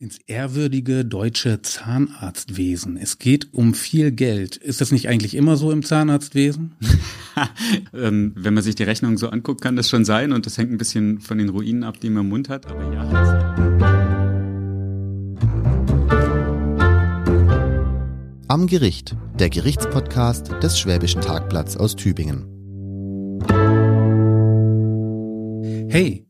ins ehrwürdige deutsche Zahnarztwesen. Es geht um viel Geld. Ist das nicht eigentlich immer so im Zahnarztwesen? ähm, wenn man sich die Rechnung so anguckt, kann das schon sein und das hängt ein bisschen von den Ruinen ab, die man im Mund hat, aber ja. Am Gericht, der Gerichtspodcast des Schwäbischen Tagblatts aus Tübingen. Hey,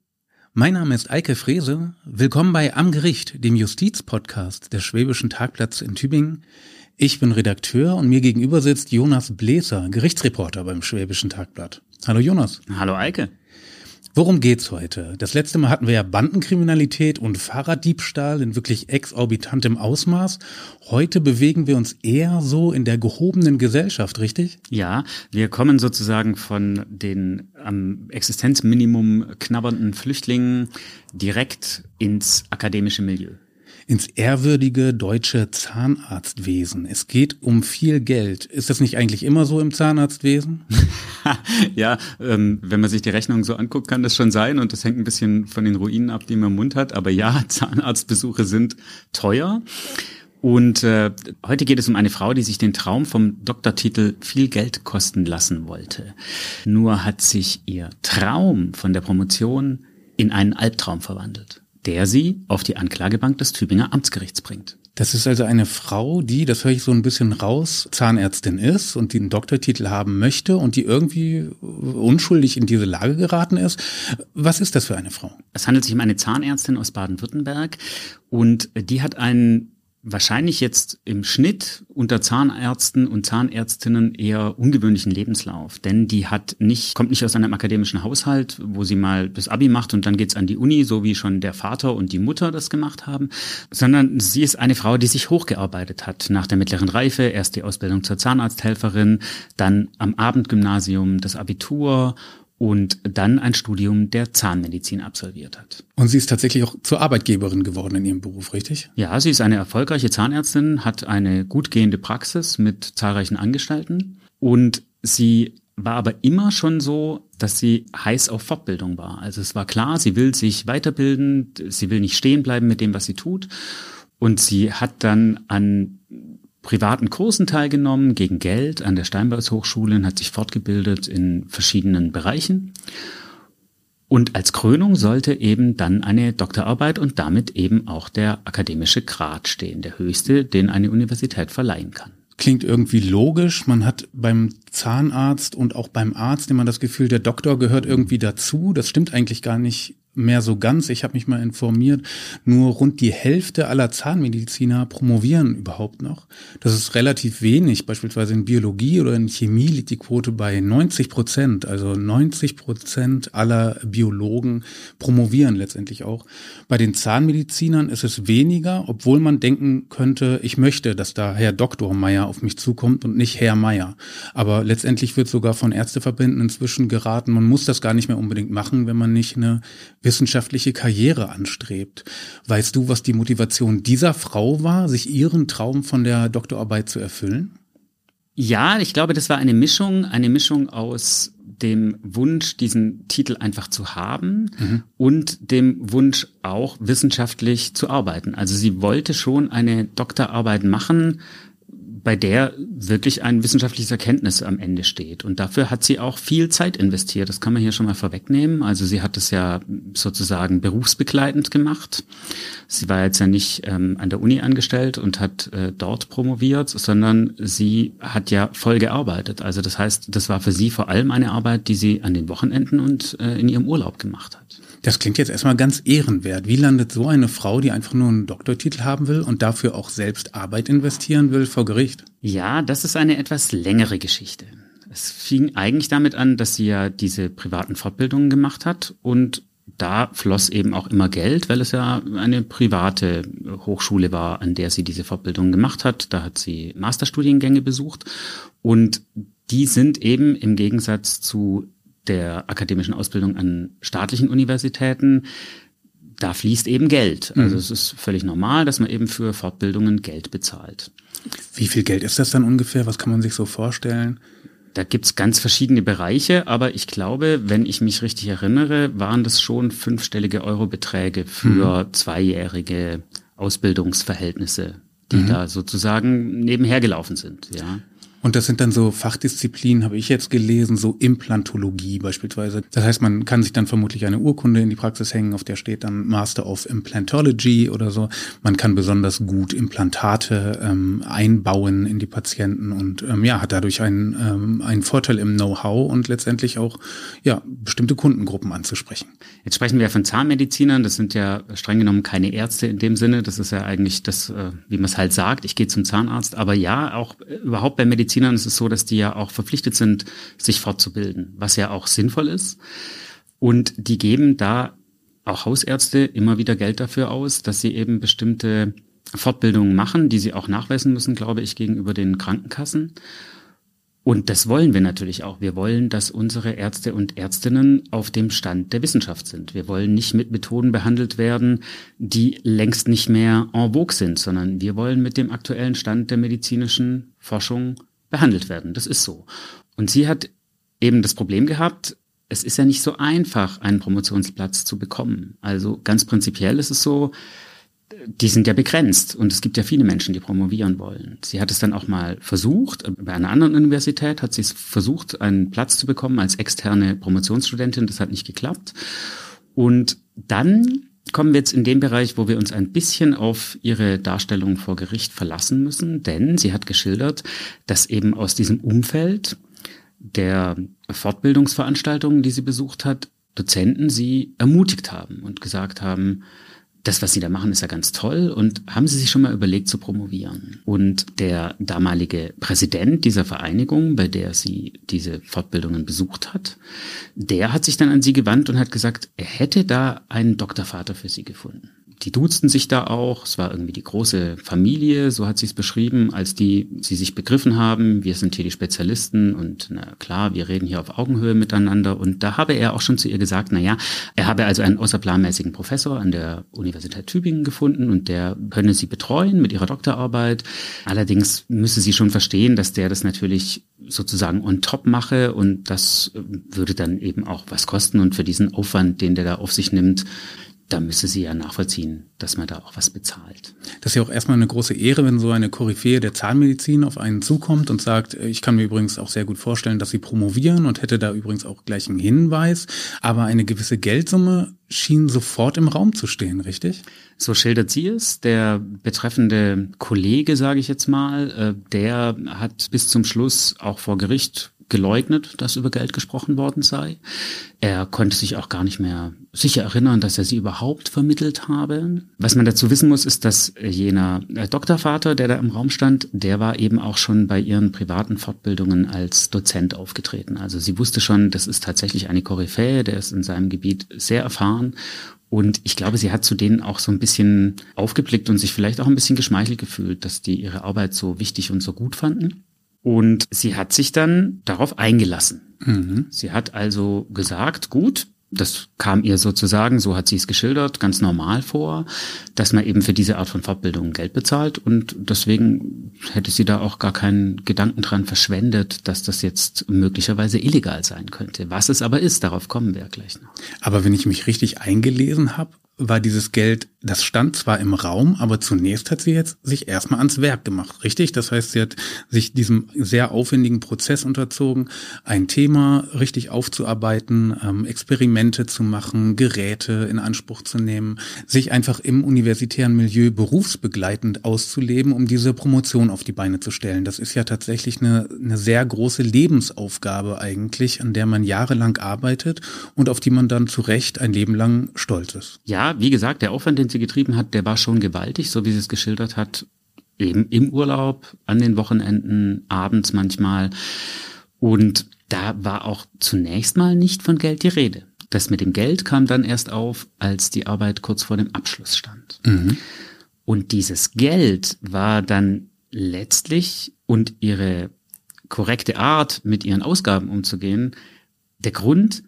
mein Name ist Eike Frese. Willkommen bei Am Gericht, dem Justizpodcast des Schwäbischen Tagblatts in Tübingen. Ich bin Redakteur und mir gegenüber sitzt Jonas Bläser, Gerichtsreporter beim Schwäbischen Tagblatt. Hallo Jonas. Hallo Eike. Worum geht's heute? Das letzte Mal hatten wir ja Bandenkriminalität und Fahrraddiebstahl in wirklich exorbitantem Ausmaß. Heute bewegen wir uns eher so in der gehobenen Gesellschaft, richtig? Ja, wir kommen sozusagen von den am Existenzminimum knabbernden Flüchtlingen direkt ins akademische Milieu ins ehrwürdige deutsche Zahnarztwesen. Es geht um viel Geld. Ist das nicht eigentlich immer so im Zahnarztwesen? ja, ähm, wenn man sich die Rechnung so anguckt, kann das schon sein und das hängt ein bisschen von den Ruinen ab, die man im Mund hat. Aber ja, Zahnarztbesuche sind teuer. Und äh, heute geht es um eine Frau, die sich den Traum vom Doktortitel viel Geld kosten lassen wollte. Nur hat sich ihr Traum von der Promotion in einen Albtraum verwandelt der sie auf die Anklagebank des Tübinger Amtsgerichts bringt. Das ist also eine Frau, die, das höre ich so ein bisschen raus, Zahnärztin ist und die einen Doktortitel haben möchte und die irgendwie unschuldig in diese Lage geraten ist. Was ist das für eine Frau? Es handelt sich um eine Zahnärztin aus Baden-Württemberg und die hat einen wahrscheinlich jetzt im Schnitt unter Zahnärzten und Zahnärztinnen eher ungewöhnlichen Lebenslauf, denn die hat nicht kommt nicht aus einem akademischen Haushalt, wo sie mal das Abi macht und dann geht's an die Uni, so wie schon der Vater und die Mutter das gemacht haben, sondern sie ist eine Frau, die sich hochgearbeitet hat nach der mittleren Reife, erst die Ausbildung zur Zahnarzthelferin, dann am Abendgymnasium das Abitur und dann ein Studium der Zahnmedizin absolviert hat. Und sie ist tatsächlich auch zur Arbeitgeberin geworden in ihrem Beruf, richtig? Ja, sie ist eine erfolgreiche Zahnärztin, hat eine gut gehende Praxis mit zahlreichen Angestellten und sie war aber immer schon so, dass sie heiß auf Fortbildung war. Also es war klar, sie will sich weiterbilden, sie will nicht stehen bleiben mit dem, was sie tut. Und sie hat dann an privaten Kursen teilgenommen gegen Geld an der Steinbeis und hat sich fortgebildet in verschiedenen Bereichen. Und als Krönung sollte eben dann eine Doktorarbeit und damit eben auch der akademische Grad stehen, der höchste, den eine Universität verleihen kann. Klingt irgendwie logisch. Man hat beim Zahnarzt und auch beim Arzt immer das Gefühl, der Doktor gehört irgendwie dazu. Das stimmt eigentlich gar nicht mehr so ganz. Ich habe mich mal informiert, nur rund die Hälfte aller Zahnmediziner promovieren überhaupt noch. Das ist relativ wenig. Beispielsweise in Biologie oder in Chemie liegt die Quote bei 90 Prozent. Also 90 Prozent aller Biologen promovieren letztendlich auch. Bei den Zahnmedizinern ist es weniger, obwohl man denken könnte, ich möchte, dass da Herr Dr. Meier auf mich zukommt und nicht Herr Meier. Aber letztendlich wird sogar von Ärzteverbänden inzwischen geraten, man muss das gar nicht mehr unbedingt machen, wenn man nicht eine wissenschaftliche Karriere anstrebt. Weißt du, was die Motivation dieser Frau war, sich ihren Traum von der Doktorarbeit zu erfüllen? Ja, ich glaube, das war eine Mischung, eine Mischung aus dem Wunsch, diesen Titel einfach zu haben mhm. und dem Wunsch auch wissenschaftlich zu arbeiten. Also sie wollte schon eine Doktorarbeit machen, bei der wirklich ein wissenschaftliches Erkenntnis am Ende steht. Und dafür hat sie auch viel Zeit investiert. Das kann man hier schon mal vorwegnehmen. Also sie hat es ja sozusagen berufsbegleitend gemacht. Sie war jetzt ja nicht ähm, an der Uni angestellt und hat äh, dort promoviert, sondern sie hat ja voll gearbeitet. Also das heißt, das war für sie vor allem eine Arbeit, die sie an den Wochenenden und äh, in ihrem Urlaub gemacht hat. Das klingt jetzt erstmal ganz ehrenwert. Wie landet so eine Frau, die einfach nur einen Doktortitel haben will und dafür auch selbst Arbeit investieren will, vor Gericht? Ja, das ist eine etwas längere Geschichte. Es fing eigentlich damit an, dass sie ja diese privaten Fortbildungen gemacht hat und da floss eben auch immer Geld, weil es ja eine private Hochschule war, an der sie diese Fortbildungen gemacht hat. Da hat sie Masterstudiengänge besucht und die sind eben im Gegensatz zu der akademischen Ausbildung an staatlichen Universitäten, da fließt eben Geld. Also mhm. es ist völlig normal, dass man eben für Fortbildungen Geld bezahlt. Wie viel Geld ist das dann ungefähr? Was kann man sich so vorstellen? Da gibt's ganz verschiedene Bereiche, aber ich glaube, wenn ich mich richtig erinnere, waren das schon fünfstellige Eurobeträge für mhm. zweijährige Ausbildungsverhältnisse, die mhm. da sozusagen nebenher gelaufen sind, ja. Und das sind dann so Fachdisziplinen, habe ich jetzt gelesen, so Implantologie beispielsweise. Das heißt, man kann sich dann vermutlich eine Urkunde in die Praxis hängen, auf der steht dann Master of Implantology oder so. Man kann besonders gut Implantate ähm, einbauen in die Patienten und ähm, ja, hat dadurch einen, ähm, einen Vorteil im Know-how und letztendlich auch ja, bestimmte Kundengruppen anzusprechen. Jetzt sprechen wir von Zahnmedizinern, das sind ja streng genommen keine Ärzte in dem Sinne, das ist ja eigentlich das, äh, wie man es halt sagt, ich gehe zum Zahnarzt, aber ja, auch überhaupt bei Medizin Medizinern ist es so, dass die ja auch verpflichtet sind, sich fortzubilden, was ja auch sinnvoll ist. Und die geben da auch Hausärzte immer wieder Geld dafür aus, dass sie eben bestimmte Fortbildungen machen, die sie auch nachweisen müssen, glaube ich, gegenüber den Krankenkassen. Und das wollen wir natürlich auch. Wir wollen, dass unsere Ärzte und Ärztinnen auf dem Stand der Wissenschaft sind. Wir wollen nicht mit Methoden behandelt werden, die längst nicht mehr en vogue sind, sondern wir wollen mit dem aktuellen Stand der medizinischen Forschung behandelt werden. Das ist so. Und sie hat eben das Problem gehabt, es ist ja nicht so einfach, einen Promotionsplatz zu bekommen. Also ganz prinzipiell ist es so, die sind ja begrenzt und es gibt ja viele Menschen, die promovieren wollen. Sie hat es dann auch mal versucht, bei einer anderen Universität hat sie es versucht, einen Platz zu bekommen als externe Promotionsstudentin, das hat nicht geklappt. Und dann kommen wir jetzt in den Bereich, wo wir uns ein bisschen auf ihre Darstellung vor Gericht verlassen müssen, denn sie hat geschildert, dass eben aus diesem Umfeld der Fortbildungsveranstaltungen, die sie besucht hat, Dozenten sie ermutigt haben und gesagt haben, das, was Sie da machen, ist ja ganz toll. Und haben Sie sich schon mal überlegt zu promovieren? Und der damalige Präsident dieser Vereinigung, bei der sie diese Fortbildungen besucht hat, der hat sich dann an Sie gewandt und hat gesagt, er hätte da einen Doktorvater für Sie gefunden die duzten sich da auch. Es war irgendwie die große Familie, so hat sie es beschrieben, als die sie sich begriffen haben. Wir sind hier die Spezialisten und na klar, wir reden hier auf Augenhöhe miteinander. Und da habe er auch schon zu ihr gesagt, na ja, er habe also einen außerplanmäßigen Professor an der Universität Tübingen gefunden und der könne sie betreuen mit ihrer Doktorarbeit. Allerdings müsse sie schon verstehen, dass der das natürlich sozusagen on top mache und das würde dann eben auch was kosten und für diesen Aufwand, den der da auf sich nimmt, da müsse sie ja nachvollziehen, dass man da auch was bezahlt. Das ist ja auch erstmal eine große Ehre, wenn so eine Koryphäe der Zahnmedizin auf einen zukommt und sagt, ich kann mir übrigens auch sehr gut vorstellen, dass sie promovieren und hätte da übrigens auch gleich einen Hinweis. Aber eine gewisse Geldsumme schien sofort im Raum zu stehen, richtig? So schildert sie es. Der betreffende Kollege, sage ich jetzt mal, äh, der hat bis zum Schluss auch vor Gericht geleugnet, dass über Geld gesprochen worden sei. Er konnte sich auch gar nicht mehr sicher erinnern, dass er sie überhaupt vermittelt habe. Was man dazu wissen muss, ist, dass jener äh, Doktorvater, der da im Raum stand, der war eben auch schon bei ihren privaten Fortbildungen als Dozent aufgetreten. Also sie wusste schon, das ist tatsächlich eine Koryphäe, der ist in seinem Gebiet sehr erfahren und ich glaube, sie hat zu denen auch so ein bisschen aufgeblickt und sich vielleicht auch ein bisschen geschmeichelt gefühlt, dass die ihre Arbeit so wichtig und so gut fanden. Und sie hat sich dann darauf eingelassen. Mhm. Sie hat also gesagt, gut, das kam ihr sozusagen, so hat sie es geschildert, ganz normal vor, dass man eben für diese Art von Fortbildung Geld bezahlt und deswegen hätte sie da auch gar keinen Gedanken dran verschwendet, dass das jetzt möglicherweise illegal sein könnte. Was es aber ist, darauf kommen wir gleich noch. Aber wenn ich mich richtig eingelesen habe, war dieses Geld, das stand zwar im Raum, aber zunächst hat sie jetzt sich erstmal ans Werk gemacht, richtig? Das heißt, sie hat sich diesem sehr aufwendigen Prozess unterzogen, ein Thema richtig aufzuarbeiten, ähm, Experimente zu machen, Geräte in Anspruch zu nehmen, sich einfach im universitären Milieu berufsbegleitend auszuleben, um diese Promotion auf die Beine zu stellen. Das ist ja tatsächlich eine, eine sehr große Lebensaufgabe eigentlich, an der man jahrelang arbeitet und auf die man dann zu Recht ein Leben lang stolz ist. Ja, wie gesagt, der Aufwand, den sie getrieben hat, der war schon gewaltig, so wie sie es geschildert hat. Eben im Urlaub, an den Wochenenden, abends manchmal. Und da war auch zunächst mal nicht von Geld die Rede. Das mit dem Geld kam dann erst auf, als die Arbeit kurz vor dem Abschluss stand. Mhm. Und dieses Geld war dann letztlich und ihre korrekte Art, mit ihren Ausgaben umzugehen, der Grund,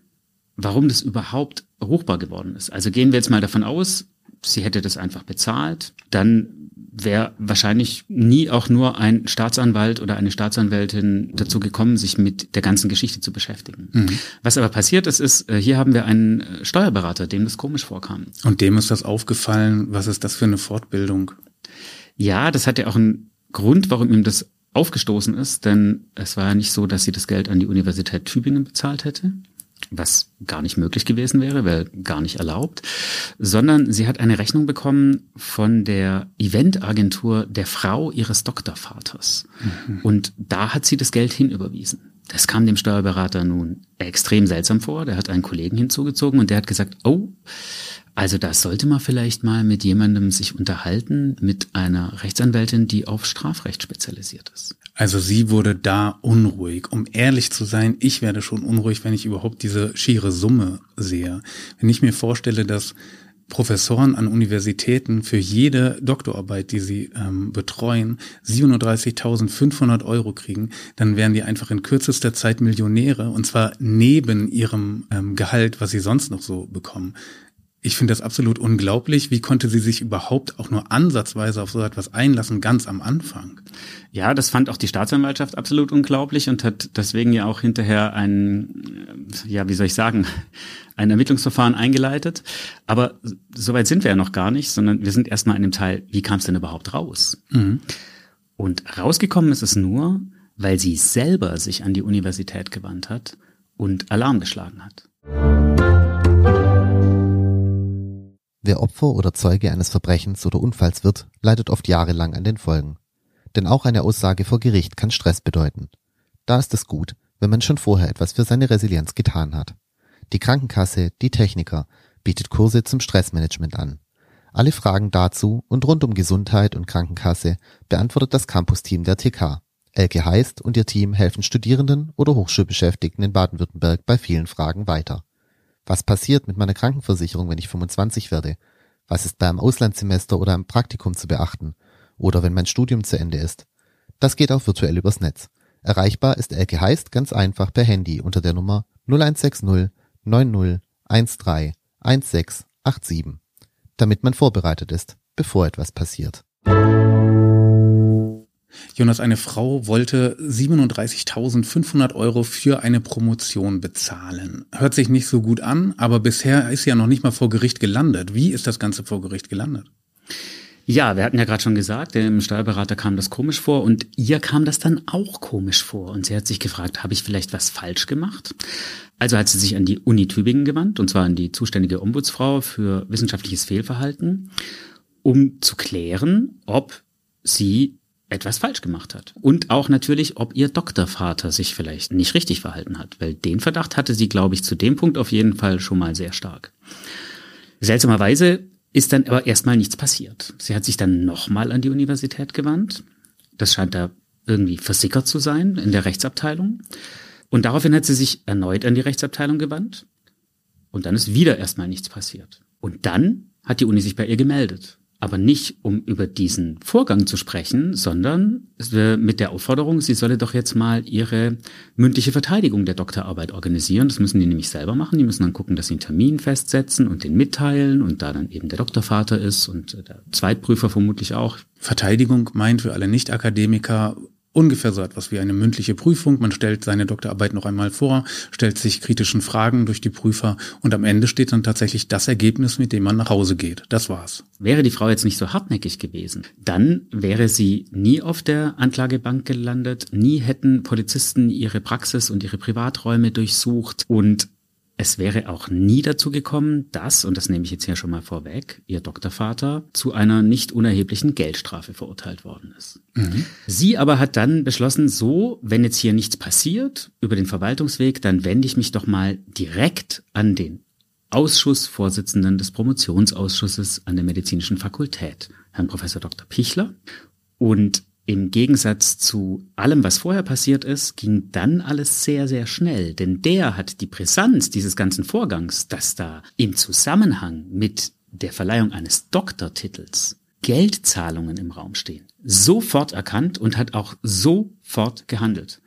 warum das überhaupt ruchbar geworden ist. Also gehen wir jetzt mal davon aus, sie hätte das einfach bezahlt, dann wäre wahrscheinlich nie auch nur ein Staatsanwalt oder eine Staatsanwältin dazu gekommen, sich mit der ganzen Geschichte zu beschäftigen. Mhm. Was aber passiert ist, ist, äh, hier haben wir einen äh, Steuerberater, dem das komisch vorkam. Und dem ist das aufgefallen, was ist das für eine Fortbildung? Ja, das hat ja auch einen Grund, warum ihm das aufgestoßen ist, denn es war ja nicht so, dass sie das Geld an die Universität Tübingen bezahlt hätte, was gar nicht möglich gewesen wäre, weil gar nicht erlaubt, sondern sie hat eine Rechnung bekommen von der Eventagentur der Frau ihres Doktorvaters. Mhm. Und da hat sie das Geld hinüberwiesen. Das kam dem Steuerberater nun extrem seltsam vor. Der hat einen Kollegen hinzugezogen und der hat gesagt, oh, also da sollte man vielleicht mal mit jemandem sich unterhalten, mit einer Rechtsanwältin, die auf Strafrecht spezialisiert ist. Also sie wurde da unruhig. Um ehrlich zu sein, ich werde schon unruhig, wenn ich überhaupt diese schiere Summe sehe. Wenn ich mir vorstelle, dass Professoren an Universitäten für jede Doktorarbeit, die sie ähm, betreuen, 37.500 Euro kriegen, dann wären die einfach in kürzester Zeit Millionäre und zwar neben ihrem ähm, Gehalt, was sie sonst noch so bekommen. Ich finde das absolut unglaublich. Wie konnte sie sich überhaupt auch nur ansatzweise auf so etwas einlassen, ganz am Anfang? Ja, das fand auch die Staatsanwaltschaft absolut unglaublich und hat deswegen ja auch hinterher ein, ja, wie soll ich sagen, ein Ermittlungsverfahren eingeleitet. Aber soweit sind wir ja noch gar nicht, sondern wir sind erstmal in dem Teil, wie kam es denn überhaupt raus? Mhm. Und rausgekommen ist es nur, weil sie selber sich an die Universität gewandt hat und Alarm geschlagen hat. Wer Opfer oder Zeuge eines Verbrechens oder Unfalls wird, leidet oft jahrelang an den Folgen. Denn auch eine Aussage vor Gericht kann Stress bedeuten. Da ist es gut, wenn man schon vorher etwas für seine Resilienz getan hat. Die Krankenkasse, die Techniker, bietet Kurse zum Stressmanagement an. Alle Fragen dazu und rund um Gesundheit und Krankenkasse beantwortet das Campus-Team der TK. Elke Heist und ihr Team helfen Studierenden oder Hochschulbeschäftigten in Baden-Württemberg bei vielen Fragen weiter. Was passiert mit meiner Krankenversicherung, wenn ich 25 werde? Was ist bei einem Auslandssemester oder einem Praktikum zu beachten? Oder wenn mein Studium zu Ende ist? Das geht auch virtuell übers Netz. Erreichbar ist Elke Heist ganz einfach per Handy unter der Nummer 0160 90 13 1687, damit man vorbereitet ist, bevor etwas passiert. Jonas, eine Frau wollte 37.500 Euro für eine Promotion bezahlen. Hört sich nicht so gut an, aber bisher ist sie ja noch nicht mal vor Gericht gelandet. Wie ist das Ganze vor Gericht gelandet? Ja, wir hatten ja gerade schon gesagt, dem Steuerberater kam das komisch vor und ihr kam das dann auch komisch vor. Und sie hat sich gefragt, habe ich vielleicht was falsch gemacht? Also hat sie sich an die Uni Tübingen gewandt, und zwar an die zuständige Ombudsfrau für wissenschaftliches Fehlverhalten, um zu klären, ob sie etwas falsch gemacht hat. Und auch natürlich, ob ihr Doktorvater sich vielleicht nicht richtig verhalten hat, weil den Verdacht hatte sie, glaube ich, zu dem Punkt auf jeden Fall schon mal sehr stark. Seltsamerweise ist dann aber erstmal nichts passiert. Sie hat sich dann nochmal an die Universität gewandt. Das scheint da irgendwie versickert zu sein in der Rechtsabteilung. Und daraufhin hat sie sich erneut an die Rechtsabteilung gewandt. Und dann ist wieder erstmal nichts passiert. Und dann hat die Uni sich bei ihr gemeldet aber nicht um über diesen Vorgang zu sprechen, sondern mit der Aufforderung, sie solle doch jetzt mal ihre mündliche Verteidigung der Doktorarbeit organisieren. Das müssen die nämlich selber machen. Die müssen dann gucken, dass sie einen Termin festsetzen und den mitteilen und da dann eben der Doktorvater ist und der Zweitprüfer vermutlich auch. Verteidigung meint für alle Nicht-Akademiker ungefähr so etwas wie eine mündliche Prüfung. Man stellt seine Doktorarbeit noch einmal vor, stellt sich kritischen Fragen durch die Prüfer und am Ende steht dann tatsächlich das Ergebnis, mit dem man nach Hause geht. Das war's. Wäre die Frau jetzt nicht so hartnäckig gewesen, dann wäre sie nie auf der Anklagebank gelandet, nie hätten Polizisten ihre Praxis und ihre Privaträume durchsucht und es wäre auch nie dazu gekommen, dass, und das nehme ich jetzt hier schon mal vorweg, ihr Doktorvater zu einer nicht unerheblichen Geldstrafe verurteilt worden ist. Mhm. Sie aber hat dann beschlossen, so, wenn jetzt hier nichts passiert über den Verwaltungsweg, dann wende ich mich doch mal direkt an den Ausschussvorsitzenden des Promotionsausschusses an der medizinischen Fakultät, Herrn Professor Dr. Pichler. Und im Gegensatz zu allem, was vorher passiert ist, ging dann alles sehr, sehr schnell. Denn der hat die Brisanz dieses ganzen Vorgangs, dass da im Zusammenhang mit der Verleihung eines Doktortitels Geldzahlungen im Raum stehen, sofort erkannt und hat auch sofort gehandelt.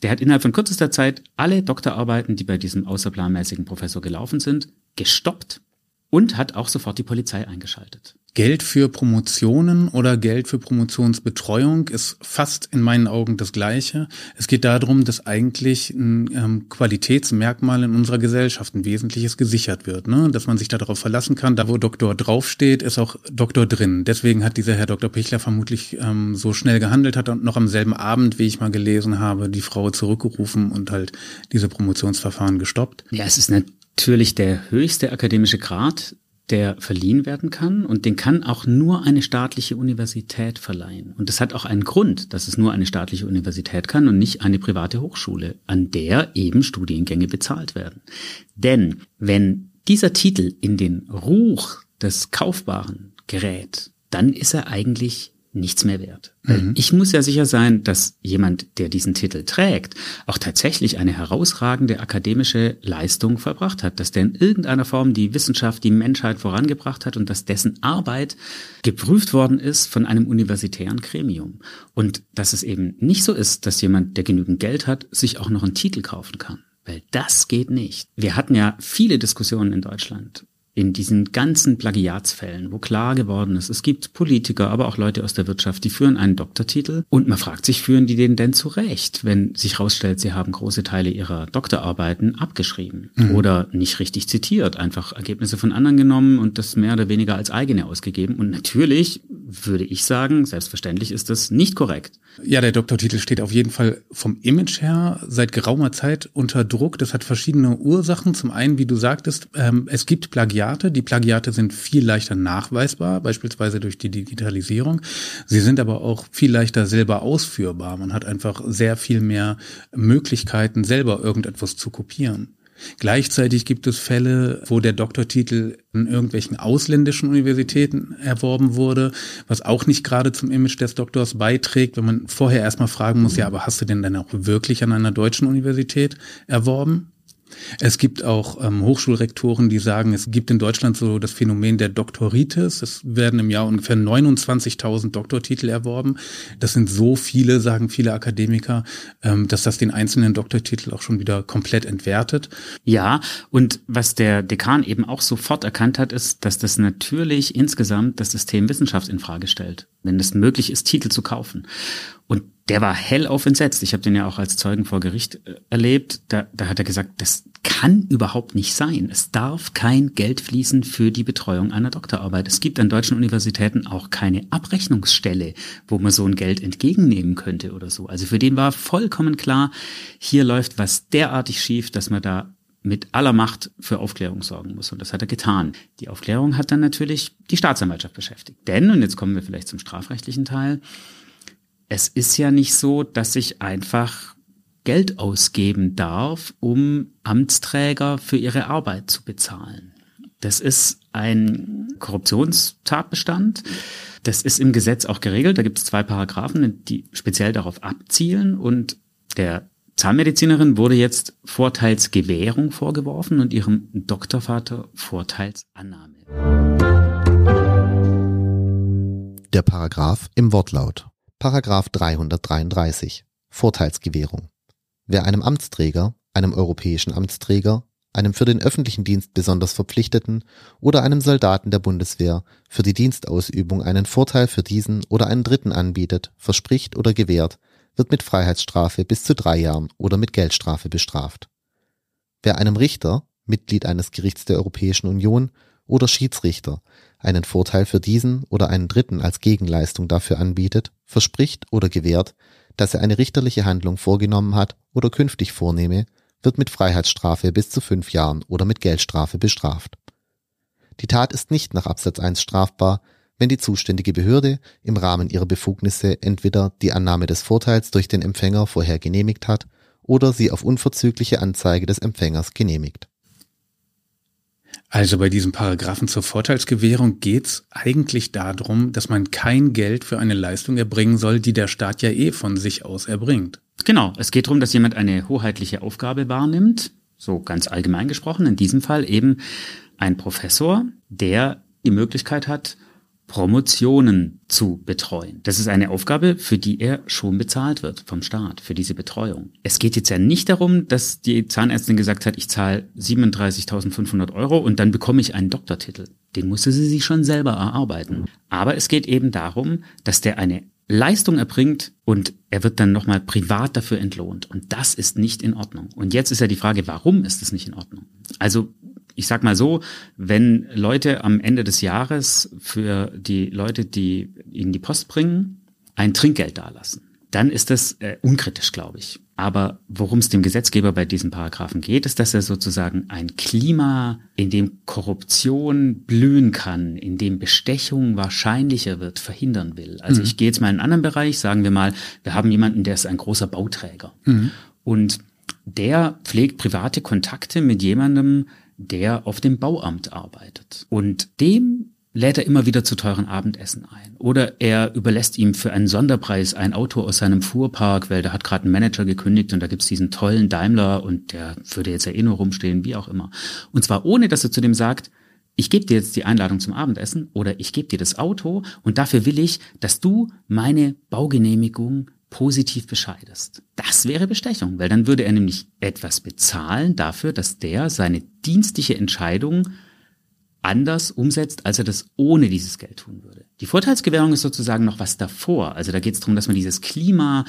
Der hat innerhalb von kürzester Zeit alle Doktorarbeiten, die bei diesem außerplanmäßigen Professor gelaufen sind, gestoppt und hat auch sofort die Polizei eingeschaltet. Geld für Promotionen oder Geld für Promotionsbetreuung ist fast in meinen Augen das Gleiche. Es geht darum, dass eigentlich ein ähm, Qualitätsmerkmal in unserer Gesellschaft, ein wesentliches gesichert wird, ne? dass man sich darauf verlassen kann. Da, wo Doktor draufsteht, ist auch Doktor drin. Deswegen hat dieser Herr Dr. Pichler vermutlich ähm, so schnell gehandelt, hat und noch am selben Abend, wie ich mal gelesen habe, die Frau zurückgerufen und halt diese Promotionsverfahren gestoppt. Ja, es ist natürlich der höchste akademische Grad der verliehen werden kann und den kann auch nur eine staatliche Universität verleihen. Und das hat auch einen Grund, dass es nur eine staatliche Universität kann und nicht eine private Hochschule, an der eben Studiengänge bezahlt werden. Denn wenn dieser Titel in den Ruch des Kaufbaren gerät, dann ist er eigentlich nichts mehr wert. Mhm. Ich muss ja sicher sein, dass jemand, der diesen Titel trägt, auch tatsächlich eine herausragende akademische Leistung verbracht hat, dass der in irgendeiner Form die Wissenschaft, die Menschheit vorangebracht hat und dass dessen Arbeit geprüft worden ist von einem universitären Gremium. Und dass es eben nicht so ist, dass jemand, der genügend Geld hat, sich auch noch einen Titel kaufen kann. Weil das geht nicht. Wir hatten ja viele Diskussionen in Deutschland in diesen ganzen Plagiatsfällen, wo klar geworden ist, es gibt Politiker, aber auch Leute aus der Wirtschaft, die führen einen Doktortitel und man fragt sich, führen die den denn zurecht, wenn sich herausstellt, sie haben große Teile ihrer Doktorarbeiten abgeschrieben mhm. oder nicht richtig zitiert, einfach Ergebnisse von anderen genommen und das mehr oder weniger als eigene ausgegeben. Und natürlich würde ich sagen, selbstverständlich ist das nicht korrekt. Ja, der Doktortitel steht auf jeden Fall vom Image her seit geraumer Zeit unter Druck. Das hat verschiedene Ursachen. Zum einen, wie du sagtest, ähm, es gibt Plagiate. Die Plagiate sind viel leichter nachweisbar, beispielsweise durch die Digitalisierung. Sie sind aber auch viel leichter selber ausführbar. Man hat einfach sehr viel mehr Möglichkeiten, selber irgendetwas zu kopieren. Gleichzeitig gibt es Fälle, wo der Doktortitel in irgendwelchen ausländischen Universitäten erworben wurde, was auch nicht gerade zum Image des Doktors beiträgt, wenn man vorher erstmal fragen muss, ja, aber hast du denn dann auch wirklich an einer deutschen Universität erworben? Es gibt auch ähm, Hochschulrektoren, die sagen, es gibt in Deutschland so das Phänomen der Doktoritis. Es werden im Jahr ungefähr 29.000 Doktortitel erworben. Das sind so viele, sagen viele Akademiker, ähm, dass das den einzelnen Doktortitel auch schon wieder komplett entwertet. Ja, und was der Dekan eben auch sofort erkannt hat, ist, dass das natürlich insgesamt das System Wissenschaft in Frage stellt, wenn es möglich ist, Titel zu kaufen. Und der war hellauf entsetzt. Ich habe den ja auch als Zeugen vor Gericht äh, erlebt. Da, da hat er gesagt, das kann überhaupt nicht sein. Es darf kein Geld fließen für die Betreuung einer Doktorarbeit. Es gibt an deutschen Universitäten auch keine Abrechnungsstelle, wo man so ein Geld entgegennehmen könnte oder so. Also für den war vollkommen klar, hier läuft was derartig schief, dass man da mit aller Macht für Aufklärung sorgen muss. Und das hat er getan. Die Aufklärung hat dann natürlich die Staatsanwaltschaft beschäftigt. Denn, und jetzt kommen wir vielleicht zum strafrechtlichen Teil, es ist ja nicht so, dass ich einfach Geld ausgeben darf, um Amtsträger für ihre Arbeit zu bezahlen. Das ist ein Korruptionstatbestand. Das ist im Gesetz auch geregelt. Da gibt es zwei Paragraphen, die speziell darauf abzielen. Und der Zahnmedizinerin wurde jetzt Vorteilsgewährung vorgeworfen und ihrem Doktorvater Vorteilsannahme. Der Paragraph im Wortlaut. Paragraph 333 Vorteilsgewährung. Wer einem Amtsträger, einem europäischen Amtsträger, einem für den öffentlichen Dienst besonders Verpflichteten oder einem Soldaten der Bundeswehr für die Dienstausübung einen Vorteil für diesen oder einen Dritten anbietet, verspricht oder gewährt, wird mit Freiheitsstrafe bis zu drei Jahren oder mit Geldstrafe bestraft. Wer einem Richter, Mitglied eines Gerichts der Europäischen Union oder Schiedsrichter einen Vorteil für diesen oder einen Dritten als Gegenleistung dafür anbietet, verspricht oder gewährt, dass er eine richterliche Handlung vorgenommen hat oder künftig vornehme, wird mit Freiheitsstrafe bis zu fünf Jahren oder mit Geldstrafe bestraft. Die Tat ist nicht nach Absatz 1 strafbar, wenn die zuständige Behörde im Rahmen ihrer Befugnisse entweder die Annahme des Vorteils durch den Empfänger vorher genehmigt hat oder sie auf unverzügliche Anzeige des Empfängers genehmigt. Also bei diesem Paragraphen zur Vorteilsgewährung geht's eigentlich darum, dass man kein Geld für eine Leistung erbringen soll, die der Staat ja eh von sich aus erbringt. Genau, es geht darum, dass jemand eine hoheitliche Aufgabe wahrnimmt, so ganz allgemein gesprochen, in diesem Fall eben ein Professor, der die Möglichkeit hat, Promotionen zu betreuen. Das ist eine Aufgabe, für die er schon bezahlt wird vom Staat, für diese Betreuung. Es geht jetzt ja nicht darum, dass die Zahnärztin gesagt hat, ich zahle 37.500 Euro und dann bekomme ich einen Doktortitel. Den musste sie sich schon selber erarbeiten. Aber es geht eben darum, dass der eine Leistung erbringt und er wird dann nochmal privat dafür entlohnt. Und das ist nicht in Ordnung. Und jetzt ist ja die Frage, warum ist es nicht in Ordnung? Also ich sag mal so, wenn Leute am Ende des Jahres für die Leute, die ihnen die Post bringen, ein Trinkgeld dalassen, dann ist das äh, unkritisch, glaube ich. Aber worum es dem Gesetzgeber bei diesen Paragraphen geht, ist, dass er sozusagen ein Klima, in dem Korruption blühen kann, in dem Bestechung wahrscheinlicher wird, verhindern will. Also mhm. ich gehe jetzt mal in einen anderen Bereich, sagen wir mal, wir haben jemanden, der ist ein großer Bauträger. Mhm. Und der pflegt private Kontakte mit jemandem, der auf dem Bauamt arbeitet. Und dem lädt er immer wieder zu teuren Abendessen ein. Oder er überlässt ihm für einen Sonderpreis ein Auto aus seinem Fuhrpark, weil der hat gerade einen Manager gekündigt und da gibt's diesen tollen Daimler und der würde jetzt ja eh nur rumstehen, wie auch immer. Und zwar ohne, dass er zu dem sagt, ich gebe dir jetzt die Einladung zum Abendessen oder ich gebe dir das Auto und dafür will ich, dass du meine Baugenehmigung positiv bescheidest. Das wäre Bestechung, weil dann würde er nämlich etwas bezahlen dafür, dass der seine dienstliche Entscheidung anders umsetzt, als er das ohne dieses Geld tun würde. Die Vorteilsgewährung ist sozusagen noch was davor. Also da geht es darum, dass man dieses Klima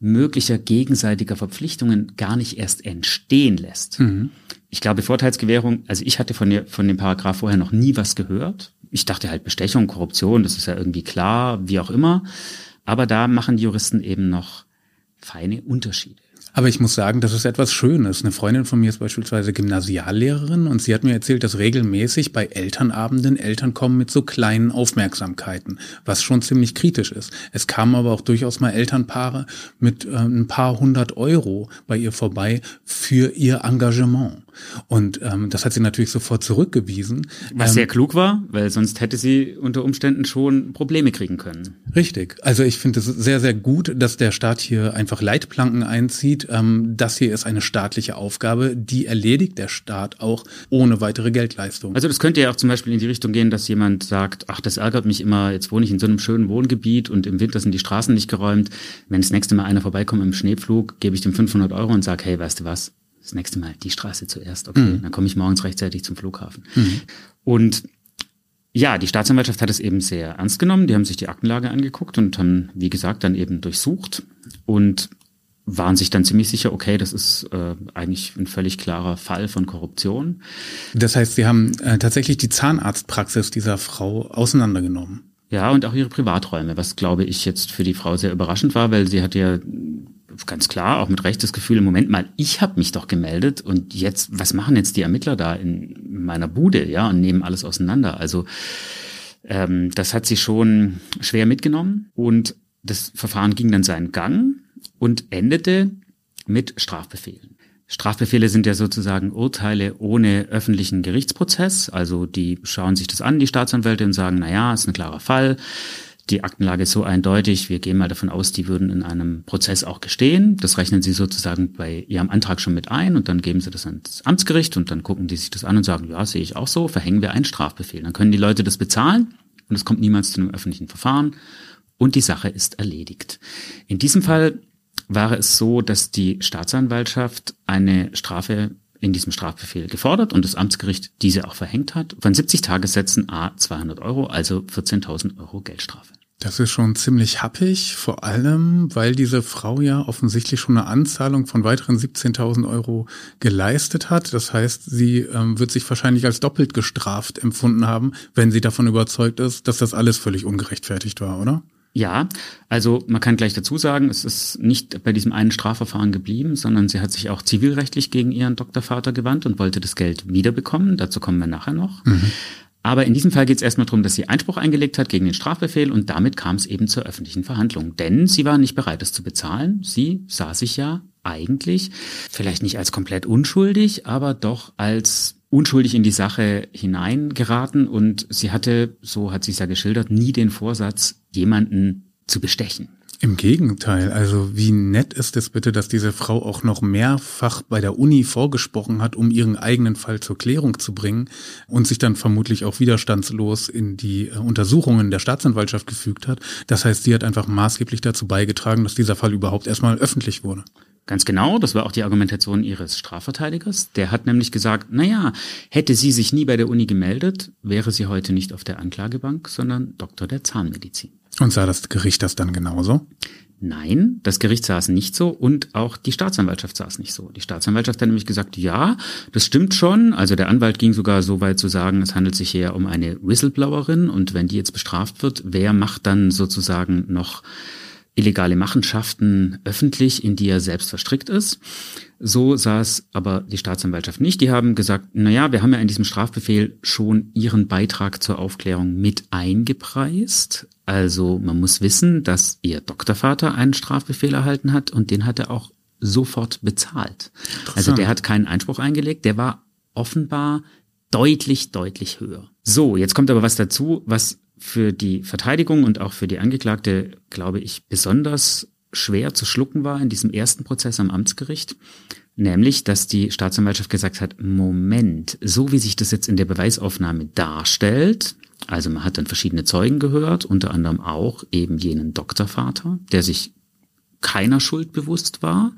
möglicher gegenseitiger Verpflichtungen gar nicht erst entstehen lässt. Mhm. Ich glaube, Vorteilsgewährung, also ich hatte von, der, von dem Paragraph vorher noch nie was gehört. Ich dachte halt Bestechung, Korruption, das ist ja irgendwie klar, wie auch immer. Aber da machen die Juristen eben noch feine Unterschiede. Aber ich muss sagen, das ist etwas Schönes. Eine Freundin von mir ist beispielsweise Gymnasiallehrerin und sie hat mir erzählt, dass regelmäßig bei Elternabenden Eltern kommen mit so kleinen Aufmerksamkeiten, was schon ziemlich kritisch ist. Es kamen aber auch durchaus mal Elternpaare mit äh, ein paar hundert Euro bei ihr vorbei für ihr Engagement. Und ähm, das hat sie natürlich sofort zurückgewiesen. Was ähm, sehr klug war, weil sonst hätte sie unter Umständen schon Probleme kriegen können. Richtig. Also ich finde es sehr, sehr gut, dass der Staat hier einfach Leitplanken einzieht. Ähm, das hier ist eine staatliche Aufgabe, die erledigt der Staat auch ohne weitere Geldleistung. Also das könnte ja auch zum Beispiel in die Richtung gehen, dass jemand sagt, ach, das ärgert mich immer, jetzt wohne ich in so einem schönen Wohngebiet und im Winter sind die Straßen nicht geräumt. Wenn das nächste Mal einer vorbeikommt im Schneepflug, gebe ich dem 500 Euro und sage, hey, weißt du was, das nächste Mal die Straße zuerst, okay, mhm. dann komme ich morgens rechtzeitig zum Flughafen. Mhm. Und ja, die Staatsanwaltschaft hat es eben sehr ernst genommen. Die haben sich die Aktenlage angeguckt und haben, wie gesagt, dann eben durchsucht und waren sich dann ziemlich sicher, okay, das ist äh, eigentlich ein völlig klarer Fall von Korruption. Das heißt, Sie haben äh, tatsächlich die Zahnarztpraxis dieser Frau auseinandergenommen. Ja, und auch ihre Privaträume, was glaube ich jetzt für die Frau sehr überraschend war, weil sie hat ja ganz klar, auch mit Recht das Gefühl, im Moment mal, ich habe mich doch gemeldet und jetzt, was machen jetzt die Ermittler da in meiner Bude, ja, und nehmen alles auseinander. Also ähm, das hat sie schon schwer mitgenommen und das Verfahren ging dann seinen Gang und endete mit Strafbefehlen. Strafbefehle sind ja sozusagen Urteile ohne öffentlichen Gerichtsprozess. Also die schauen sich das an, die Staatsanwälte, und sagen, na ja, ist ein klarer Fall die Aktenlage ist so eindeutig, wir gehen mal davon aus, die würden in einem Prozess auch gestehen. Das rechnen sie sozusagen bei ihrem Antrag schon mit ein und dann geben sie das ans Amtsgericht und dann gucken die sich das an und sagen, ja, sehe ich auch so, verhängen wir einen Strafbefehl. Dann können die Leute das bezahlen und es kommt niemals zu einem öffentlichen Verfahren und die Sache ist erledigt. In diesem Fall war es so, dass die Staatsanwaltschaft eine Strafe in diesem Strafbefehl gefordert und das Amtsgericht diese auch verhängt hat, von 70 Tagessätzen a 200 Euro, also 14.000 Euro Geldstrafe. Das ist schon ziemlich happig, vor allem, weil diese Frau ja offensichtlich schon eine Anzahlung von weiteren 17.000 Euro geleistet hat. Das heißt, sie ähm, wird sich wahrscheinlich als doppelt gestraft empfunden haben, wenn sie davon überzeugt ist, dass das alles völlig ungerechtfertigt war, oder? Ja, also man kann gleich dazu sagen, es ist nicht bei diesem einen Strafverfahren geblieben, sondern sie hat sich auch zivilrechtlich gegen ihren Doktorvater gewandt und wollte das Geld wiederbekommen. Dazu kommen wir nachher noch. Mhm. Aber in diesem Fall geht es erstmal darum, dass sie Einspruch eingelegt hat gegen den Strafbefehl und damit kam es eben zur öffentlichen Verhandlung. Denn sie war nicht bereit, es zu bezahlen. Sie sah sich ja eigentlich vielleicht nicht als komplett unschuldig, aber doch als unschuldig in die Sache hineingeraten und sie hatte, so hat sie es ja geschildert, nie den Vorsatz, jemanden zu bestechen. Im Gegenteil, also wie nett ist es bitte, dass diese Frau auch noch mehrfach bei der Uni vorgesprochen hat, um ihren eigenen Fall zur Klärung zu bringen und sich dann vermutlich auch widerstandslos in die äh, Untersuchungen der Staatsanwaltschaft gefügt hat. Das heißt, sie hat einfach maßgeblich dazu beigetragen, dass dieser Fall überhaupt erstmal öffentlich wurde. Ganz genau, das war auch die Argumentation ihres Strafverteidigers. Der hat nämlich gesagt, na ja, hätte sie sich nie bei der Uni gemeldet, wäre sie heute nicht auf der Anklagebank, sondern Doktor der Zahnmedizin. Und sah das Gericht das dann genauso? Nein, das Gericht sah es nicht so und auch die Staatsanwaltschaft sah es nicht so. Die Staatsanwaltschaft hat nämlich gesagt, ja, das stimmt schon. Also der Anwalt ging sogar so weit zu sagen, es handelt sich hier um eine Whistleblowerin und wenn die jetzt bestraft wird, wer macht dann sozusagen noch illegale Machenschaften öffentlich, in die er selbst verstrickt ist. So sah es aber die Staatsanwaltschaft nicht. Die haben gesagt, na ja, wir haben ja in diesem Strafbefehl schon ihren Beitrag zur Aufklärung mit eingepreist. Also man muss wissen, dass ihr Doktorvater einen Strafbefehl erhalten hat und den hat er auch sofort bezahlt. Also der hat keinen Einspruch eingelegt, der war offenbar deutlich, deutlich höher. So, jetzt kommt aber was dazu, was für die Verteidigung und auch für die Angeklagte, glaube ich, besonders schwer zu schlucken war in diesem ersten Prozess am Amtsgericht. Nämlich, dass die Staatsanwaltschaft gesagt hat, Moment, so wie sich das jetzt in der Beweisaufnahme darstellt, also man hat dann verschiedene Zeugen gehört, unter anderem auch eben jenen Doktorvater, der sich keiner Schuld bewusst war.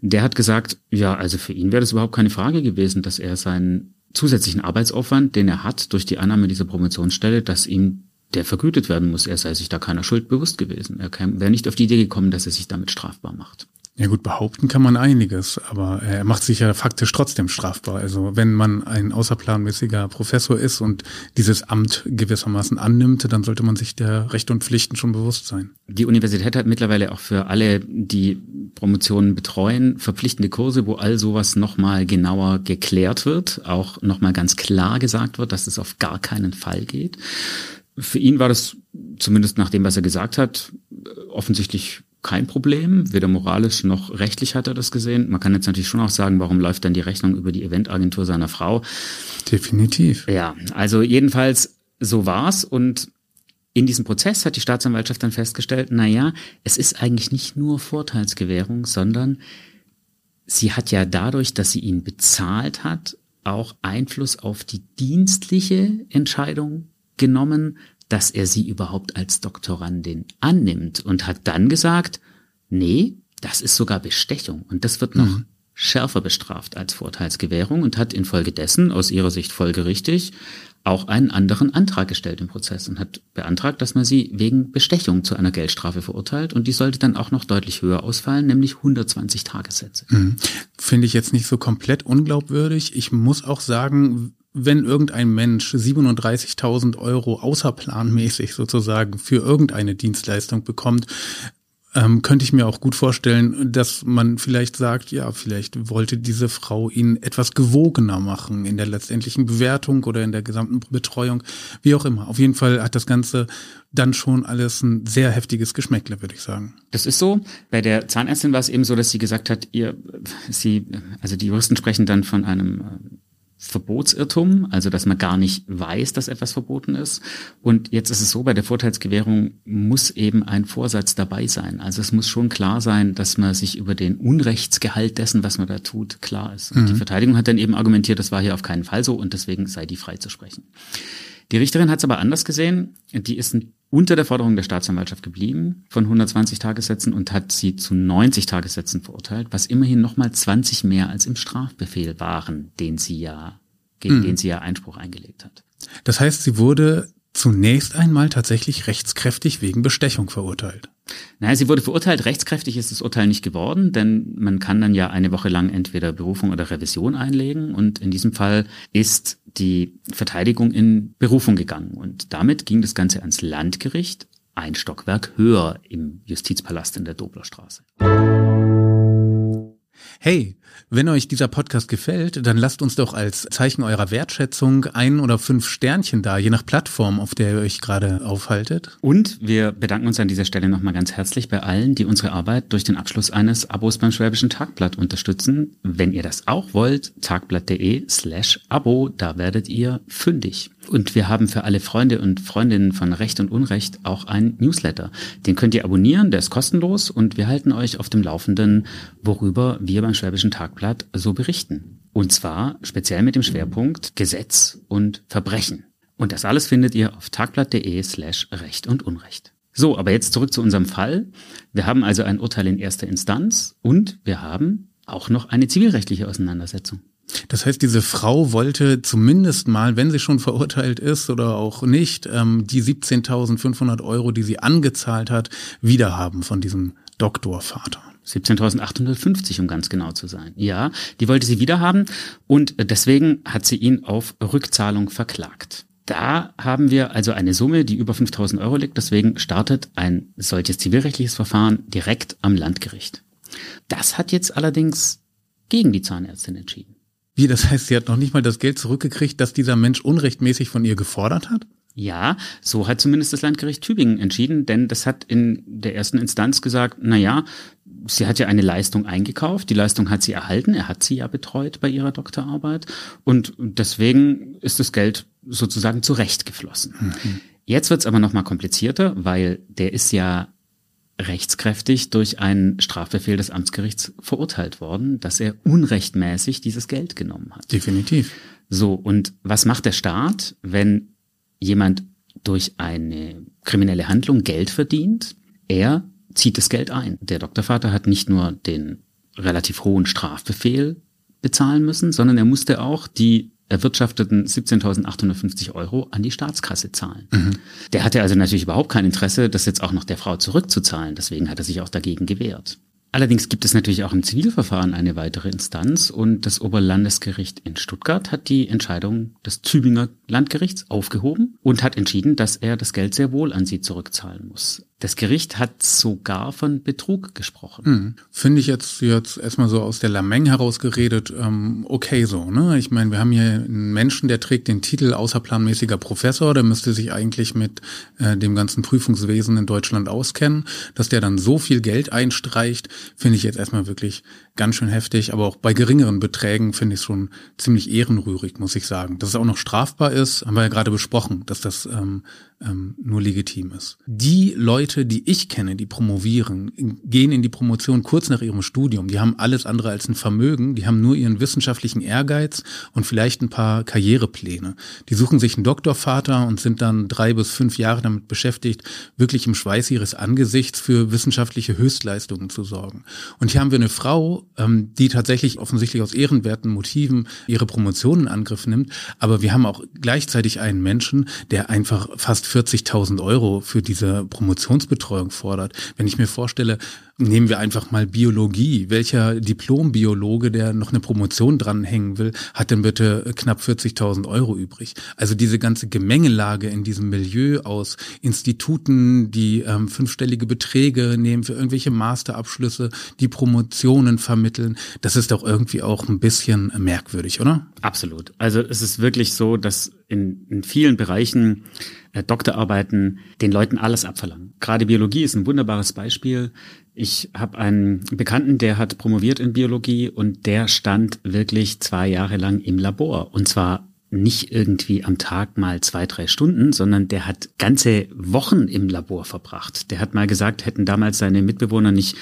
Der hat gesagt, ja, also für ihn wäre das überhaupt keine Frage gewesen, dass er seinen zusätzlichen Arbeitsaufwand, den er hat durch die Annahme dieser Promotionsstelle, dass ihm der vergütet werden muss. Er sei sich da keiner Schuld bewusst gewesen. Er wäre nicht auf die Idee gekommen, dass er sich damit strafbar macht. Ja gut, behaupten kann man einiges, aber er macht sich ja faktisch trotzdem strafbar. Also wenn man ein außerplanmäßiger Professor ist und dieses Amt gewissermaßen annimmt, dann sollte man sich der Rechte und Pflichten schon bewusst sein. Die Universität hat mittlerweile auch für alle, die Promotionen betreuen, verpflichtende Kurse, wo all sowas nochmal genauer geklärt wird, auch nochmal ganz klar gesagt wird, dass es auf gar keinen Fall geht. Für ihn war das, zumindest nach dem, was er gesagt hat, offensichtlich kein Problem. Weder moralisch noch rechtlich hat er das gesehen. Man kann jetzt natürlich schon auch sagen, warum läuft dann die Rechnung über die Eventagentur seiner Frau? Definitiv. Ja, also jedenfalls so war's und in diesem Prozess hat die Staatsanwaltschaft dann festgestellt, na ja, es ist eigentlich nicht nur Vorteilsgewährung, sondern sie hat ja dadurch, dass sie ihn bezahlt hat, auch Einfluss auf die dienstliche Entscheidung genommen, dass er sie überhaupt als Doktorandin annimmt und hat dann gesagt, nee, das ist sogar Bestechung und das wird noch mhm. schärfer bestraft als Vorteilsgewährung und hat infolgedessen, aus ihrer Sicht folgerichtig, auch einen anderen Antrag gestellt im Prozess und hat beantragt, dass man sie wegen Bestechung zu einer Geldstrafe verurteilt und die sollte dann auch noch deutlich höher ausfallen, nämlich 120 Tagessätze. Mhm. Finde ich jetzt nicht so komplett unglaubwürdig. Ich muss auch sagen, wenn irgendein Mensch 37.000 Euro außerplanmäßig sozusagen für irgendeine Dienstleistung bekommt, ähm, könnte ich mir auch gut vorstellen, dass man vielleicht sagt, ja, vielleicht wollte diese Frau ihn etwas gewogener machen in der letztendlichen Bewertung oder in der gesamten Betreuung, wie auch immer. Auf jeden Fall hat das Ganze dann schon alles ein sehr heftiges Geschmäckle, würde ich sagen. Das ist so. Bei der Zahnärztin war es eben so, dass sie gesagt hat, ihr, sie, also die Juristen sprechen dann von einem Verbotsirrtum, also dass man gar nicht weiß, dass etwas verboten ist. Und jetzt ist es so, bei der Vorteilsgewährung muss eben ein Vorsatz dabei sein. Also es muss schon klar sein, dass man sich über den Unrechtsgehalt dessen, was man da tut, klar ist. Und mhm. die Verteidigung hat dann eben argumentiert, das war hier auf keinen Fall so und deswegen sei die frei zu sprechen. Die Richterin hat es aber anders gesehen. Die ist unter der Forderung der Staatsanwaltschaft geblieben von 120 Tagessätzen und hat sie zu 90 Tagessätzen verurteilt, was immerhin nochmal 20 mehr als im Strafbefehl waren, den sie ja, gegen hm. den sie ja Einspruch eingelegt hat. Das heißt, sie wurde zunächst einmal tatsächlich rechtskräftig wegen Bestechung verurteilt. Naja, sie wurde verurteilt. Rechtskräftig ist das Urteil nicht geworden, denn man kann dann ja eine Woche lang entweder Berufung oder Revision einlegen. Und in diesem Fall ist die Verteidigung in Berufung gegangen. Und damit ging das Ganze ans Landgericht, ein Stockwerk höher im Justizpalast in der Doblerstraße. Hey, wenn euch dieser Podcast gefällt, dann lasst uns doch als Zeichen eurer Wertschätzung ein oder fünf Sternchen da, je nach Plattform, auf der ihr euch gerade aufhaltet. Und wir bedanken uns an dieser Stelle nochmal ganz herzlich bei allen, die unsere Arbeit durch den Abschluss eines Abos beim Schwäbischen Tagblatt unterstützen. Wenn ihr das auch wollt, tagblatt.de slash Abo, da werdet ihr fündig. Und wir haben für alle Freunde und Freundinnen von Recht und Unrecht auch einen Newsletter. Den könnt ihr abonnieren, der ist kostenlos und wir halten euch auf dem Laufenden, worüber wir beim Schwäbischen Tagblatt so berichten. Und zwar speziell mit dem Schwerpunkt Gesetz und Verbrechen. Und das alles findet ihr auf tagblatt.de slash Recht und Unrecht. So, aber jetzt zurück zu unserem Fall. Wir haben also ein Urteil in erster Instanz und wir haben auch noch eine zivilrechtliche Auseinandersetzung. Das heißt, diese Frau wollte zumindest mal, wenn sie schon verurteilt ist oder auch nicht, ähm, die 17.500 Euro, die sie angezahlt hat, wiederhaben von diesem Doktorvater. 17.850, um ganz genau zu sein. Ja, die wollte sie wiederhaben und deswegen hat sie ihn auf Rückzahlung verklagt. Da haben wir also eine Summe, die über 5000 Euro liegt. Deswegen startet ein solches zivilrechtliches Verfahren direkt am Landgericht. Das hat jetzt allerdings gegen die Zahnärztin entschieden. Wie, das heißt, sie hat noch nicht mal das Geld zurückgekriegt, das dieser Mensch unrechtmäßig von ihr gefordert hat? Ja, so hat zumindest das Landgericht Tübingen entschieden, denn das hat in der ersten Instanz gesagt, na ja, sie hat ja eine Leistung eingekauft, die Leistung hat sie erhalten, er hat sie ja betreut bei ihrer Doktorarbeit und deswegen ist das Geld sozusagen zurechtgeflossen. Mhm. Jetzt wird's aber nochmal komplizierter, weil der ist ja rechtskräftig durch einen Strafbefehl des Amtsgerichts verurteilt worden, dass er unrechtmäßig dieses Geld genommen hat. Definitiv. So, und was macht der Staat, wenn jemand durch eine kriminelle Handlung Geld verdient? Er zieht das Geld ein. Der Doktorvater hat nicht nur den relativ hohen Strafbefehl bezahlen müssen, sondern er musste auch die erwirtschafteten 17.850 Euro an die Staatskasse zahlen. Mhm. Der hatte also natürlich überhaupt kein Interesse, das jetzt auch noch der Frau zurückzuzahlen. Deswegen hat er sich auch dagegen gewehrt. Allerdings gibt es natürlich auch im Zivilverfahren eine weitere Instanz und das Oberlandesgericht in Stuttgart hat die Entscheidung des Tübinger Landgerichts aufgehoben und hat entschieden, dass er das Geld sehr wohl an sie zurückzahlen muss. Das Gericht hat sogar von Betrug gesprochen. Hm. Finde ich jetzt jetzt erstmal so aus der Lameng herausgeredet, ähm, okay so, ne? Ich meine, wir haben hier einen Menschen, der trägt den Titel außerplanmäßiger Professor, der müsste sich eigentlich mit äh, dem ganzen Prüfungswesen in Deutschland auskennen. Dass der dann so viel Geld einstreicht, finde ich jetzt erstmal wirklich ganz schön heftig. Aber auch bei geringeren Beträgen finde ich es schon ziemlich ehrenrührig, muss ich sagen. Dass es auch noch strafbar ist, haben wir ja gerade besprochen, dass das ähm, ähm, nur legitim ist. Die Leute, die ich kenne, die promovieren, gehen in die Promotion kurz nach ihrem Studium. Die haben alles andere als ein Vermögen, die haben nur ihren wissenschaftlichen Ehrgeiz und vielleicht ein paar Karrierepläne. Die suchen sich einen Doktorvater und sind dann drei bis fünf Jahre damit beschäftigt, wirklich im Schweiß ihres Angesichts für wissenschaftliche Höchstleistungen zu sorgen. Und hier haben wir eine Frau, ähm, die tatsächlich offensichtlich aus ehrenwerten Motiven ihre Promotion in Angriff nimmt, aber wir haben auch gleichzeitig einen Menschen, der einfach fast 40.000 Euro für diese Promotionsbetreuung fordert. Wenn ich mir vorstelle, nehmen wir einfach mal Biologie. Welcher Diplombiologe, der noch eine Promotion dranhängen will, hat denn bitte knapp 40.000 Euro übrig? Also diese ganze Gemengelage in diesem Milieu aus Instituten, die ähm, fünfstellige Beträge nehmen für irgendwelche Masterabschlüsse, die Promotionen vermitteln, das ist doch irgendwie auch ein bisschen merkwürdig, oder? Absolut. Also es ist wirklich so, dass in, in vielen Bereichen äh, Doktorarbeiten den Leuten alles abverlangen. Gerade Biologie ist ein wunderbares Beispiel. Ich habe einen Bekannten, der hat promoviert in Biologie und der stand wirklich zwei Jahre lang im Labor. Und zwar nicht irgendwie am Tag mal zwei, drei Stunden, sondern der hat ganze Wochen im Labor verbracht. Der hat mal gesagt, hätten damals seine Mitbewohner nicht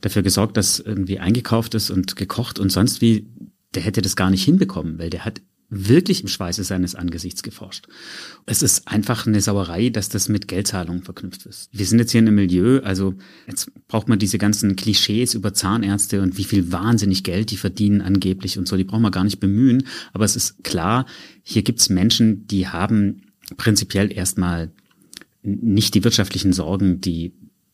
dafür gesorgt, dass irgendwie eingekauft ist und gekocht und sonst wie, der hätte das gar nicht hinbekommen, weil der hat wirklich im Schweiße seines Angesichts geforscht. Es ist einfach eine Sauerei, dass das mit Geldzahlungen verknüpft ist. Wir sind jetzt hier in einem Milieu, also jetzt braucht man diese ganzen Klischees über Zahnärzte und wie viel wahnsinnig Geld die verdienen angeblich und so, die brauchen wir gar nicht bemühen. Aber es ist klar, hier gibt's Menschen, die haben prinzipiell erstmal nicht die wirtschaftlichen Sorgen, die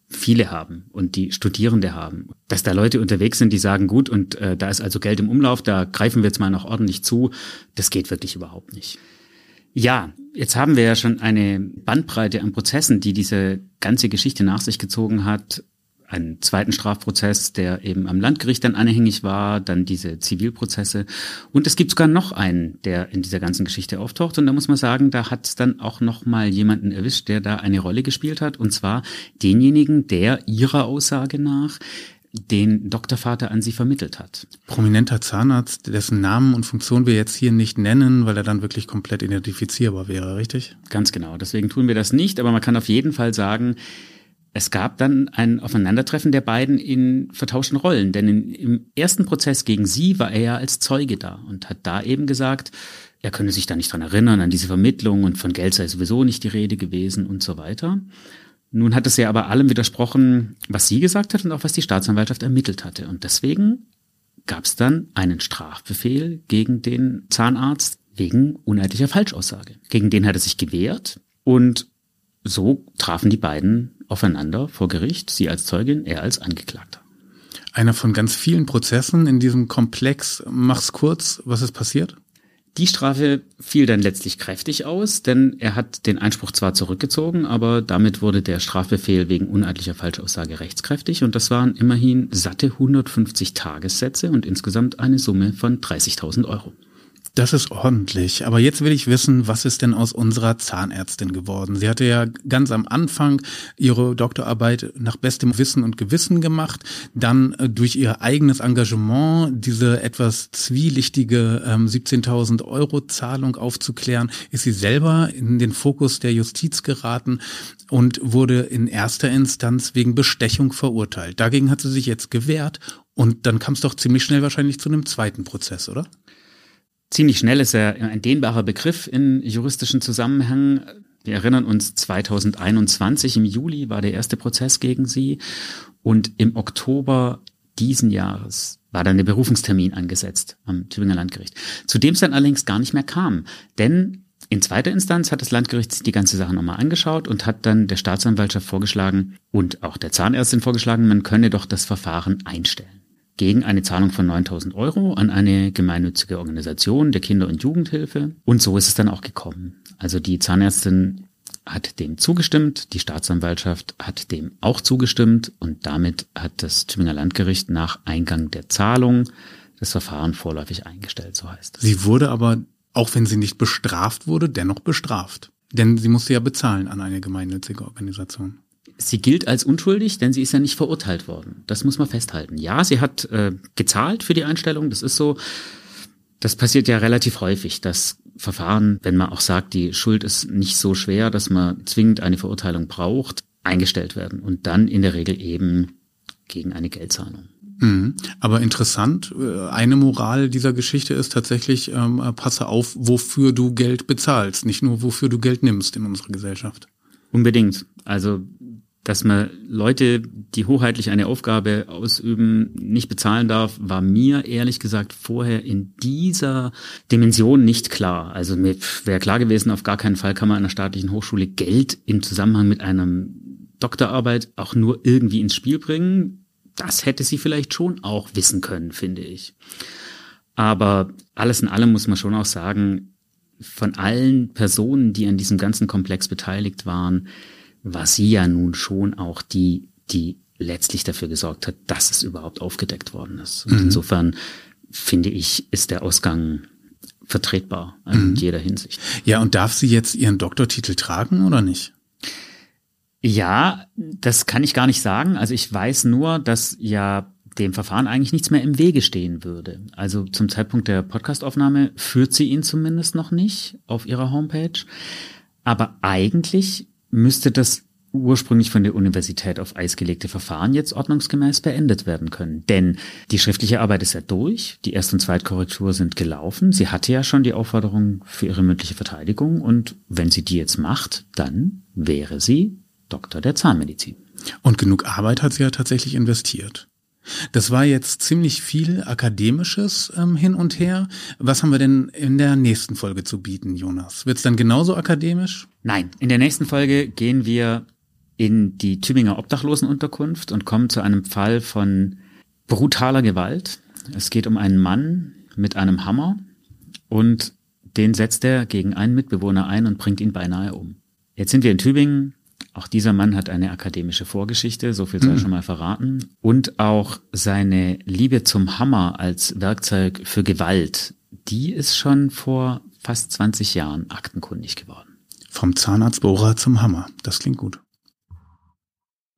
viele haben und die Studierende haben. Dass da Leute unterwegs sind, die sagen, gut, und äh, da ist also Geld im Umlauf, da greifen wir jetzt mal noch ordentlich zu, das geht wirklich überhaupt nicht. Ja, jetzt haben wir ja schon eine Bandbreite an Prozessen, die diese ganze Geschichte nach sich gezogen hat einen zweiten Strafprozess, der eben am Landgericht dann anhängig war, dann diese Zivilprozesse. Und es gibt sogar noch einen, der in dieser ganzen Geschichte auftaucht. Und da muss man sagen, da hat es dann auch noch mal jemanden erwischt, der da eine Rolle gespielt hat. Und zwar denjenigen, der ihrer Aussage nach den Doktorvater an sie vermittelt hat. Prominenter Zahnarzt, dessen Namen und Funktion wir jetzt hier nicht nennen, weil er dann wirklich komplett identifizierbar wäre, richtig? Ganz genau. Deswegen tun wir das nicht. Aber man kann auf jeden Fall sagen, es gab dann ein Aufeinandertreffen der beiden in vertauschten Rollen, denn in, im ersten Prozess gegen sie war er ja als Zeuge da und hat da eben gesagt, er könne sich da nicht dran erinnern, an diese Vermittlung und von Geld sei sowieso nicht die Rede gewesen und so weiter. Nun hat es ja aber allem widersprochen, was sie gesagt hat und auch was die Staatsanwaltschaft ermittelt hatte. Und deswegen gab es dann einen Strafbefehl gegen den Zahnarzt wegen uneidlicher Falschaussage. Gegen den hat er sich gewehrt und so trafen die beiden aufeinander vor Gericht, sie als Zeugin, er als Angeklagter. Einer von ganz vielen Prozessen in diesem Komplex. Mach's kurz, was ist passiert? Die Strafe fiel dann letztlich kräftig aus, denn er hat den Einspruch zwar zurückgezogen, aber damit wurde der Strafbefehl wegen uneidlicher Falschaussage rechtskräftig und das waren immerhin satte 150 Tagessätze und insgesamt eine Summe von 30.000 Euro. Das ist ordentlich. Aber jetzt will ich wissen, was ist denn aus unserer Zahnärztin geworden? Sie hatte ja ganz am Anfang ihre Doktorarbeit nach bestem Wissen und Gewissen gemacht, dann äh, durch ihr eigenes Engagement diese etwas zwielichtige ähm, 17.000 Euro Zahlung aufzuklären, ist sie selber in den Fokus der Justiz geraten und wurde in erster Instanz wegen Bestechung verurteilt. Dagegen hat sie sich jetzt gewehrt und dann kam es doch ziemlich schnell wahrscheinlich zu einem zweiten Prozess, oder? Ziemlich schnell ist er ein dehnbarer Begriff in juristischen Zusammenhängen. Wir erinnern uns, 2021 im Juli war der erste Prozess gegen sie und im Oktober diesen Jahres war dann der Berufungstermin angesetzt am Tübinger Landgericht, zu dem es dann allerdings gar nicht mehr kam. Denn in zweiter Instanz hat das Landgericht die ganze Sache nochmal angeschaut und hat dann der Staatsanwaltschaft vorgeschlagen und auch der Zahnärztin vorgeschlagen, man könne doch das Verfahren einstellen gegen eine Zahlung von 9000 Euro an eine gemeinnützige Organisation der Kinder- und Jugendhilfe. Und so ist es dann auch gekommen. Also die Zahnärztin hat dem zugestimmt, die Staatsanwaltschaft hat dem auch zugestimmt und damit hat das Tübinger Landgericht nach Eingang der Zahlung das Verfahren vorläufig eingestellt, so heißt es. Sie wurde aber, auch wenn sie nicht bestraft wurde, dennoch bestraft. Denn sie musste ja bezahlen an eine gemeinnützige Organisation. Sie gilt als unschuldig, denn sie ist ja nicht verurteilt worden. Das muss man festhalten. Ja, sie hat äh, gezahlt für die Einstellung, das ist so. Das passiert ja relativ häufig, dass Verfahren, wenn man auch sagt, die Schuld ist nicht so schwer, dass man zwingend eine Verurteilung braucht, eingestellt werden und dann in der Regel eben gegen eine Geldzahlung. Mhm. Aber interessant, äh, eine Moral dieser Geschichte ist tatsächlich, ähm, passe auf, wofür du Geld bezahlst, nicht nur wofür du Geld nimmst in unserer Gesellschaft. Unbedingt. Also dass man Leute, die hoheitlich eine Aufgabe ausüben, nicht bezahlen darf, war mir ehrlich gesagt vorher in dieser Dimension nicht klar. Also mir wäre klar gewesen, auf gar keinen Fall kann man einer staatlichen Hochschule Geld im Zusammenhang mit einer Doktorarbeit auch nur irgendwie ins Spiel bringen. Das hätte sie vielleicht schon auch wissen können, finde ich. Aber alles in allem muss man schon auch sagen, von allen Personen, die an diesem ganzen Komplex beteiligt waren, war sie ja nun schon auch die, die letztlich dafür gesorgt hat, dass es überhaupt aufgedeckt worden ist. Und mhm. insofern finde ich, ist der Ausgang vertretbar in mhm. jeder Hinsicht. Ja, und darf sie jetzt ihren Doktortitel tragen oder nicht? Ja, das kann ich gar nicht sagen. Also ich weiß nur, dass ja dem Verfahren eigentlich nichts mehr im Wege stehen würde. Also zum Zeitpunkt der Podcastaufnahme führt sie ihn zumindest noch nicht auf ihrer Homepage. Aber eigentlich müsste das ursprünglich von der Universität auf Eis gelegte Verfahren jetzt ordnungsgemäß beendet werden können. Denn die schriftliche Arbeit ist ja durch, die Erst- und Zweitkorrektur sind gelaufen. Sie hatte ja schon die Aufforderung für ihre mündliche Verteidigung und wenn sie die jetzt macht, dann wäre sie Doktor der Zahnmedizin. Und genug Arbeit hat sie ja tatsächlich investiert. Das war jetzt ziemlich viel akademisches ähm, hin und her. Was haben wir denn in der nächsten Folge zu bieten, Jonas? Wird es dann genauso akademisch? Nein, in der nächsten Folge gehen wir in die Tübinger Obdachlosenunterkunft und kommen zu einem Fall von brutaler Gewalt. Es geht um einen Mann mit einem Hammer und den setzt er gegen einen Mitbewohner ein und bringt ihn beinahe um. Jetzt sind wir in Tübingen, auch dieser Mann hat eine akademische Vorgeschichte, so viel sei mhm. schon mal verraten. Und auch seine Liebe zum Hammer als Werkzeug für Gewalt, die ist schon vor fast 20 Jahren aktenkundig geworden. Vom Zahnarztbohrer zum Hammer. Das klingt gut.